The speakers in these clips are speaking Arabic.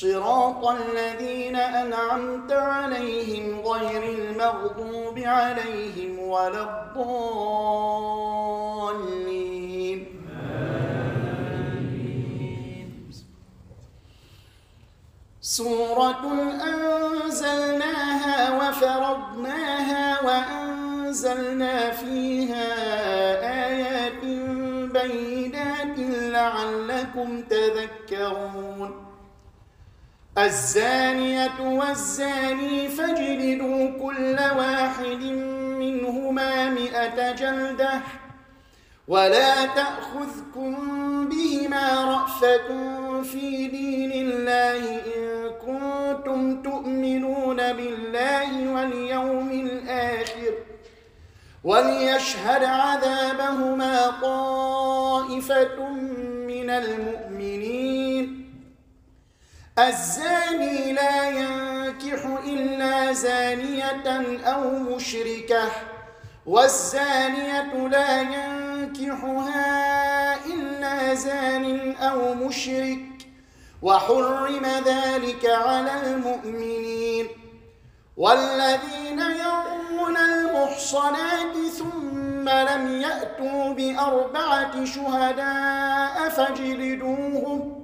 صراط الذين أنعمت عليهم غير المغضوب عليهم ولا الضالين. سورة أنزلناها وفرضناها وأنزلنا فيها آيات بينات لعلكم تذكرون. الزانية والزاني فاجلدوا كل واحد منهما مئة جلدة ولا تأخذكم بهما رأفة في دين الله إن كنتم تؤمنون بالله واليوم الآخر وليشهد عذابهما طائفة من المؤمنين الزاني لا ينكح إلا زانية أو مشركة والزانية لا ينكحها إلا زان أو مشرك وحرم ذلك على المؤمنين. والذين يرمون المحصنات ثم لم يأتوا بأربعة شهداء فاجلدوهم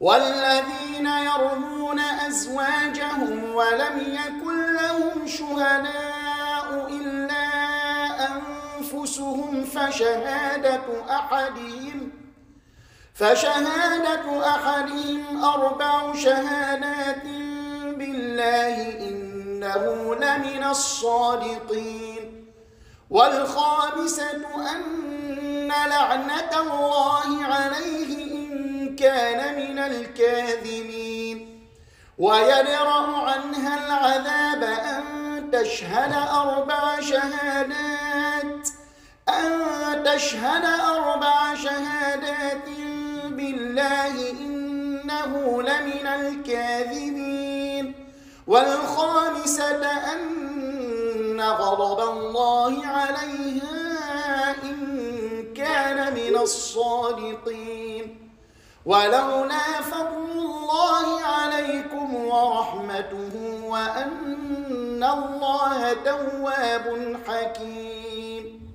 والذين يرمون أزواجهم ولم يكن لهم شهداء إلا أنفسهم فشهادة أحدهم فشهادة أحدهم أربع شهادات بالله إنه لمن الصادقين والخامسة أن لعنة الله عليه إن كان من الكاذبين. ويدرأ عنها العذاب أن تشهد أربع شهادات أن تشهد أربع شهادات بالله إنه لمن الكاذبين. والخامسة أن غضب الله عليها إن كان من الصادقين. ولولا فضل الله عليكم ورحمته وأن الله تواب حكيم.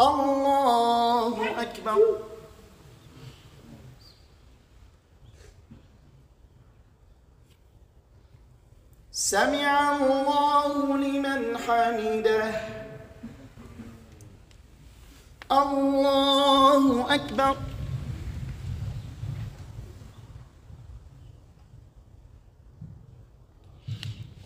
الله أكبر. سمع الله لمن حمده. الله أكبر.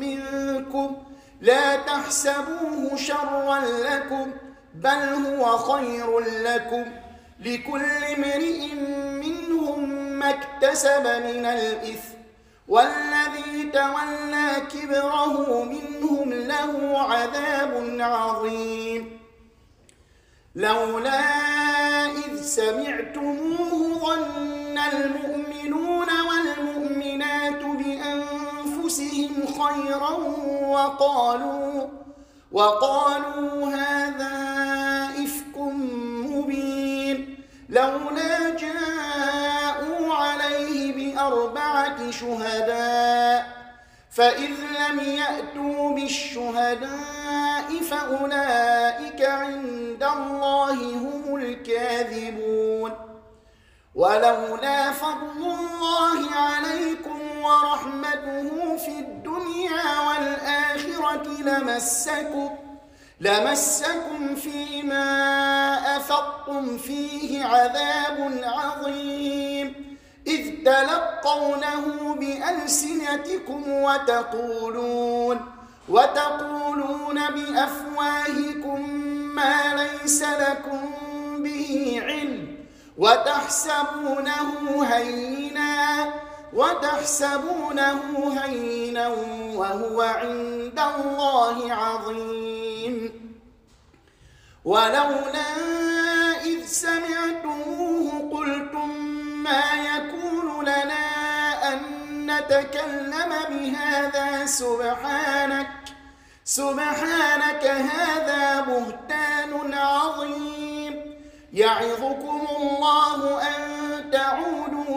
منكم لا تحسبوه شرا لكم بل هو خير لكم لكل امرئ منهم ما اكتسب من الإثم والذي تولى كبره منهم له عذاب عظيم لولا إذ سمعتموه خيرا وقالوا وقالوا هذا إفك مبين. لولا جاءوا عليه بأربعة شهداء فإذ لم يأتوا بالشهداء فأولئك عند الله هم الكاذبون. ولولا فضل الله عليكم ورحمته في الدنيا والآخرة لمسكم لمسكم فيما أفضتم فيه عذاب عظيم. إذ تلقونه بألسنتكم وتقولون وتقولون بأفواهكم ما ليس لكم به علم وتحسبونه هينا. وتحسبونه هينا وهو عند الله عظيم. ولولا إذ سمعتموه قلتم ما يكون لنا أن نتكلم بهذا؟ سبحانك سبحانك هذا بهتان عظيم. يعظكم الله أن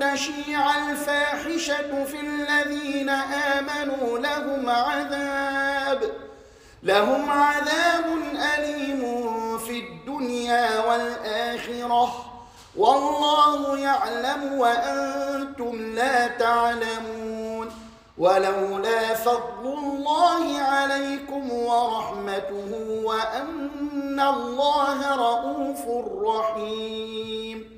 تشيع الفاحشة في الذين آمنوا لهم عذاب لهم عذاب أليم في الدنيا والآخرة. والله يعلم وأنتم لا تعلمون. ولولا فضل الله عليكم ورحمته وأن الله رؤوف رحيم.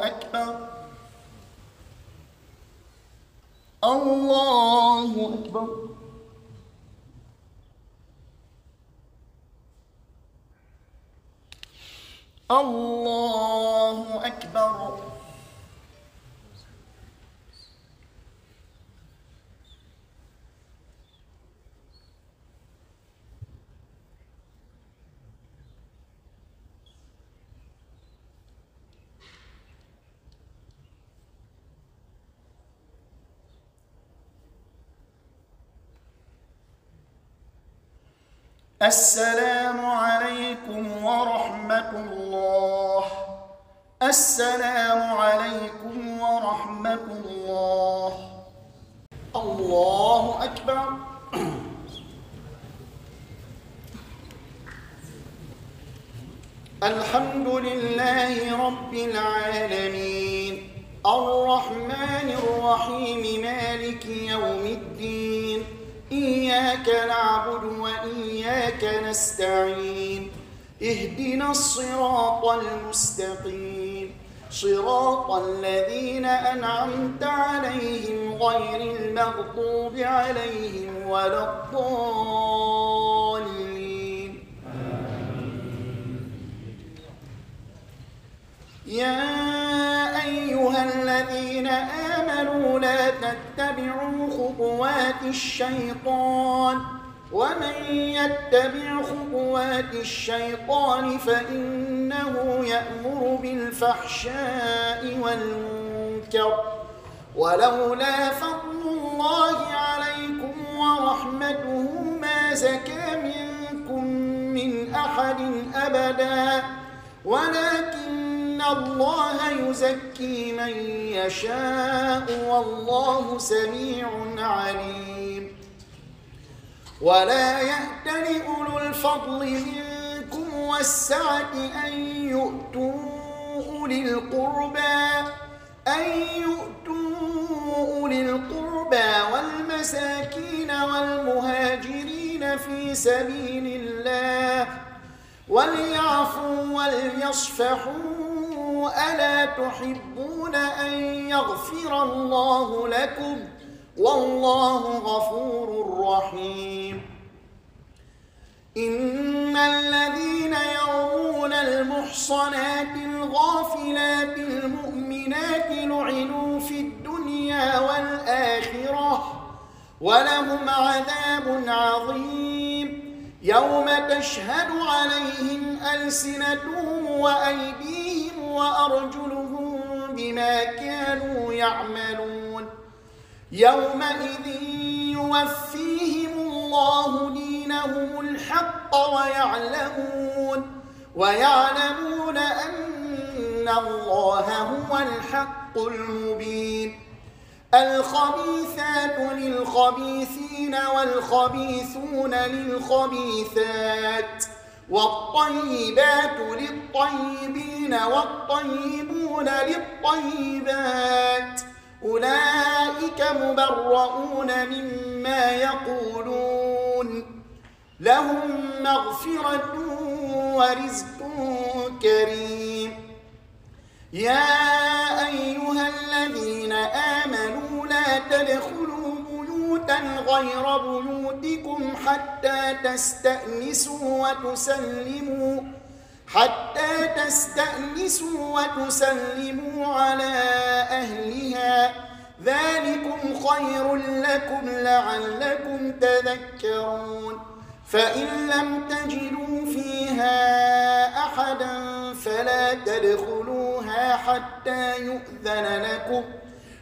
الله أكبر. الله أكبر. السلام عليكم ورحمة الله. السلام عليكم ورحمة الله. الله أكبر. الحمد لله رب العالمين. الرحمن الرحيم مالك يوم الدين. إياك نعبد وإياك نستعين اهدنا الصراط المستقيم. صراط الذين أنعمت عليهم غير المغضوب عليهم ولا الضالين. يا أيها الذين آمنوا لا تتبعوا خطوات الشيطان. ومن يتبع خطوات الشيطان فإنه يأمر بالفحشاء والمنكر. ولولا فضل الله عليكم زكى منكم من أحد أبدا. ولكن الله يزكي من يشاء والله سميع عليم. ولا يأتل أولو الفضل منكم والسعة أن يؤتوا أولي القربى أن يؤتوا أولي القربى والمساكين والمهاجرين في سبيل الله وليعفوا وليصفحوا ألا تحبون أن يغفر الله لكم؟ والله غفور رحيم. إن الذين يرمون المحصنات الغافلات المؤمنات لعنوا في الدنيا والآخرة ولهم عذاب عظيم. يوم تشهد عليهم ألسنتهم وأيديهم وأرجلهم بما كانوا يعملون. يومئذ يوفيهم الله دينهم الحق ويعلمون ويعلمون أن الله هو الحق المبين. الخبيثات للخبيثين والخبيثون للخبيثات. والطيبات للطيبين والطيبون للطيبات. أولئك مبرؤون مما يقولون. لهم مغفرة ورزق كريم. يا أيها الذين آمنوا لا تدخلوا بيوتا غير بيوتكم حتى تستأنسوا وتسلموا حتى تستأنسوا وتسلموا على أهلها. ذلكم خير لكم لعلكم تذكرون. فإن لم تجدوا فيها أحدا فلا تدخلوها حتى يؤذن لكم.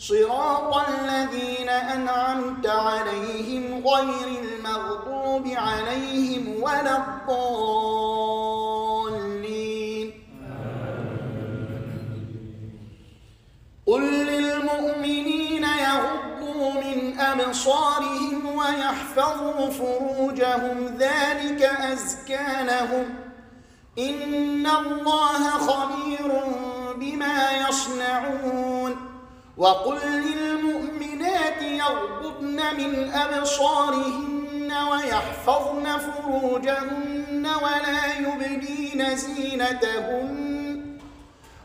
صراط الذين أنعمت عليهم غير المغضوب عليهم ولا الضالين. قل للمؤمنين يغضوا من أبصارهم ويحفظوا فروجهم ذلك أزكى لهم. إن الله خبير بما يصنعون. وقل للمؤمنات يغضضن من أبصارهن ويحفظن فروجهن ولا يبدين زينتهن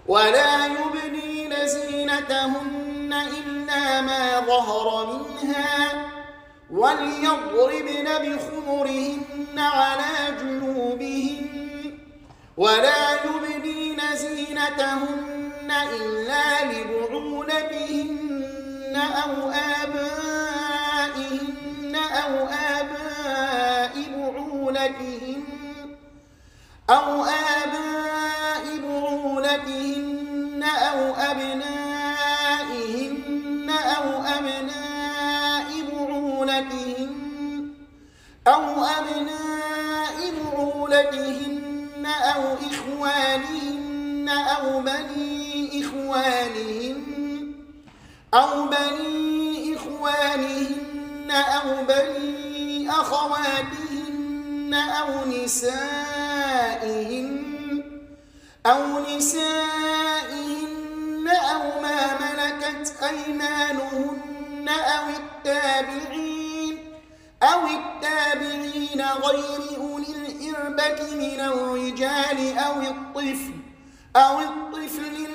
ولا يبدين زينتهن إلا ما ظهر منها وليضربن بخمرهن على جنوبهن ولا يبدين زينتهن إلا أو آبائهن أو آباء بعولتهن أو آباء بعولتهن أو أبنائهن أو أبناء بعولتهن أو أبناء بعولتهن أو إخوانهن أو بني إخوانهن أو بني إخوانهن أو بني أخواتهن أو نسائهن أو نسائهن أو ما ملكت أيمانهن أو التابعين أو التابعين غير أولي الإربة من الرجال أو الطفل أو الطفل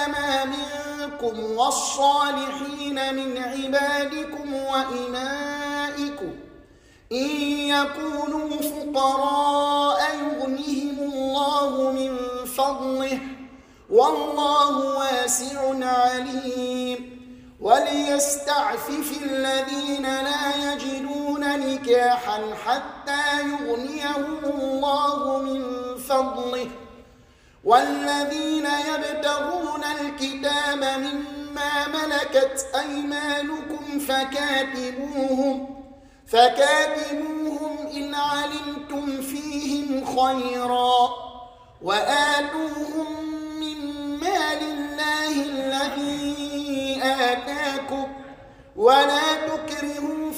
منكم والصالحين من عبادكم وإمائكم. إن يكونوا فقراء يغنهم الله من فضله. والله واسع عليم. وليستعفف الذين لا يجدون نكاحا حتى يغنيهم الله من فضله. والذين يبتغون الكتاب مما ملكت أيمانكم فكاتبوهم فكاتبوهم إن علمتم فيهم خيرا وآتوهم من مال الله الذي آتاكم ولا تكرهوا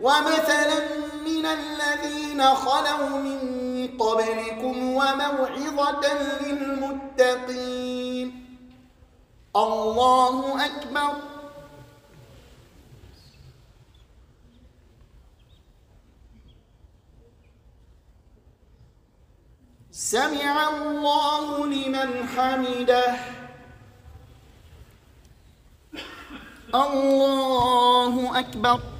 ومثلا من الذين خلوا من قبلكم وموعظة للمتقين. الله أكبر. سمع الله لمن حمده. الله أكبر.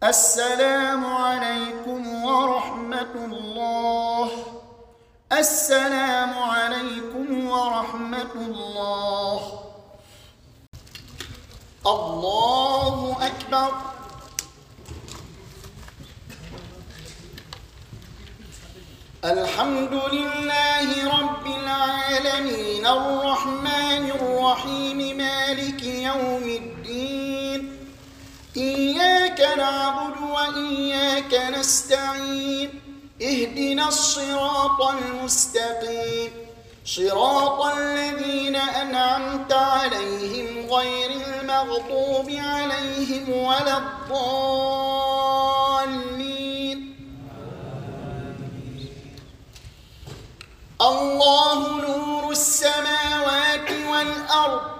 السلام عليكم ورحمة الله. السلام عليكم ورحمة الله. الله أكبر. الحمد لله رب العالمين. الرحمن الرحيم. مالك يوم الدين. نعبد وإياك نستعين اهدنا الصراط المستقيم. صراط الذين أنعمت عليهم غير المغضوب عليهم ولا الضالين. الله نور السماوات والأرض.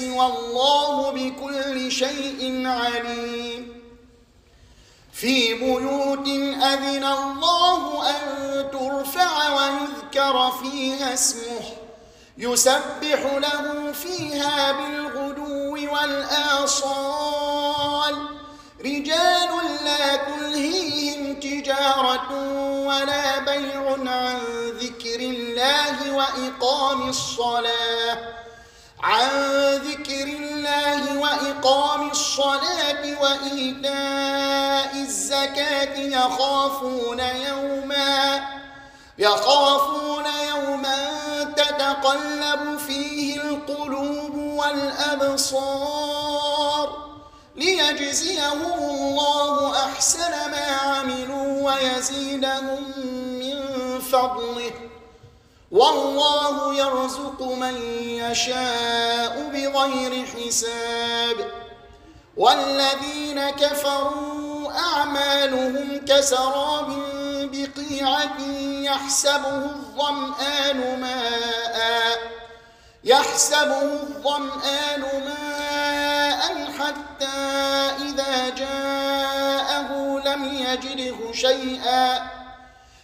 والله بكل شيء عليم. في بيوت أذن الله أن ترفع ويذكر فيها اسمه يسبح له فيها بالغدو والآصال. رجال لا تلهيهم تجارة ولا بيع عن ذكر الله وإقام الصلاة. عن ذكر الله وإقام الصلاة وإيتاء الزكاة يخافون يوما يخافون يوما تتقلب فيه القلوب والأبصار ليجزيهم الله أحسن ما عملوا ويزيدهم من فضله. والله يرزق من يشاء بغير حساب. والذين كفروا أعمالهم كسراب بقيعة يحسبه الظمآن ماء. يحسبه الظمآن ماء حتى إذا جاءه لم يجده شيئا.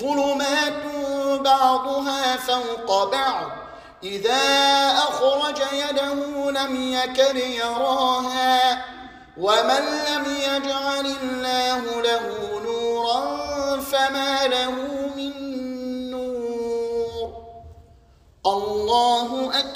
ظلمات بعضها فوق بعض. إذا أخرج يده لم يكن يراها ومن لم يجعل الله له نورا فما له من نور. الله أكبر.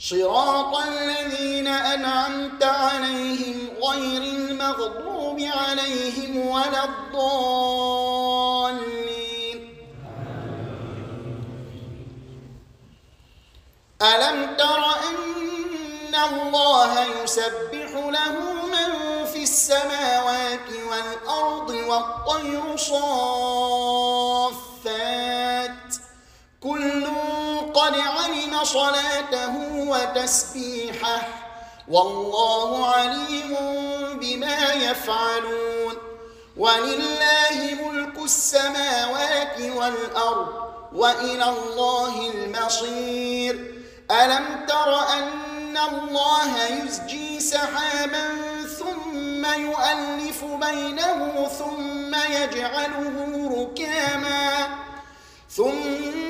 صراط الذين أنعمت عليهم غير المغضوب عليهم ولا الضالين. ألم تر أن الله يسبح له من في السماوات والأرض والطير صافات؟ كل قد صلاته وتسبيحه والله عليم بما يفعلون. ولله ملك السماوات والأرض وإلى الله المصير. ألم تر أن الله يزجي سحابا ثم يؤلف بينه ثم يجعله ركاما ثم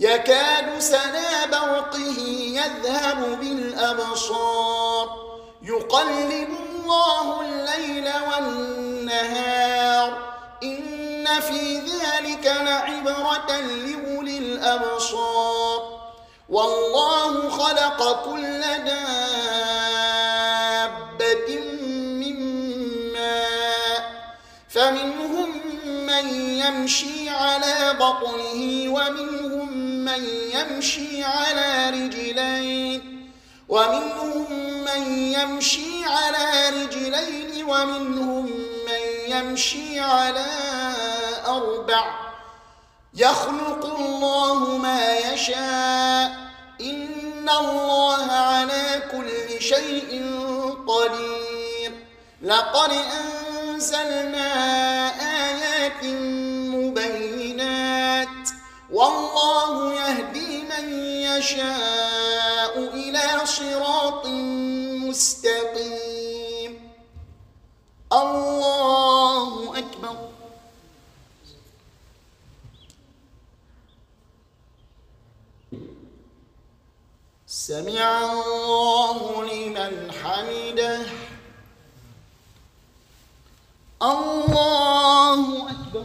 يكاد سنا برقه يذهب بالأبصار. يقلب الله الليل والنهار. إن في ذلك لعبرة لأولي الأبصار. والله خلق كل دابة من ماء. فمنهم من يمشي على بطنه ومنهم من يمشي على رجلين ومنهم من يمشي على رجلين ومنهم من يمشي على أربع يخلق الله ما يشاء إن الله على كل شيء قدير لقد أنزلنا والله يهدي من يشاء إلى صراط مستقيم. الله أكبر. سمع الله لمن حمده. الله أكبر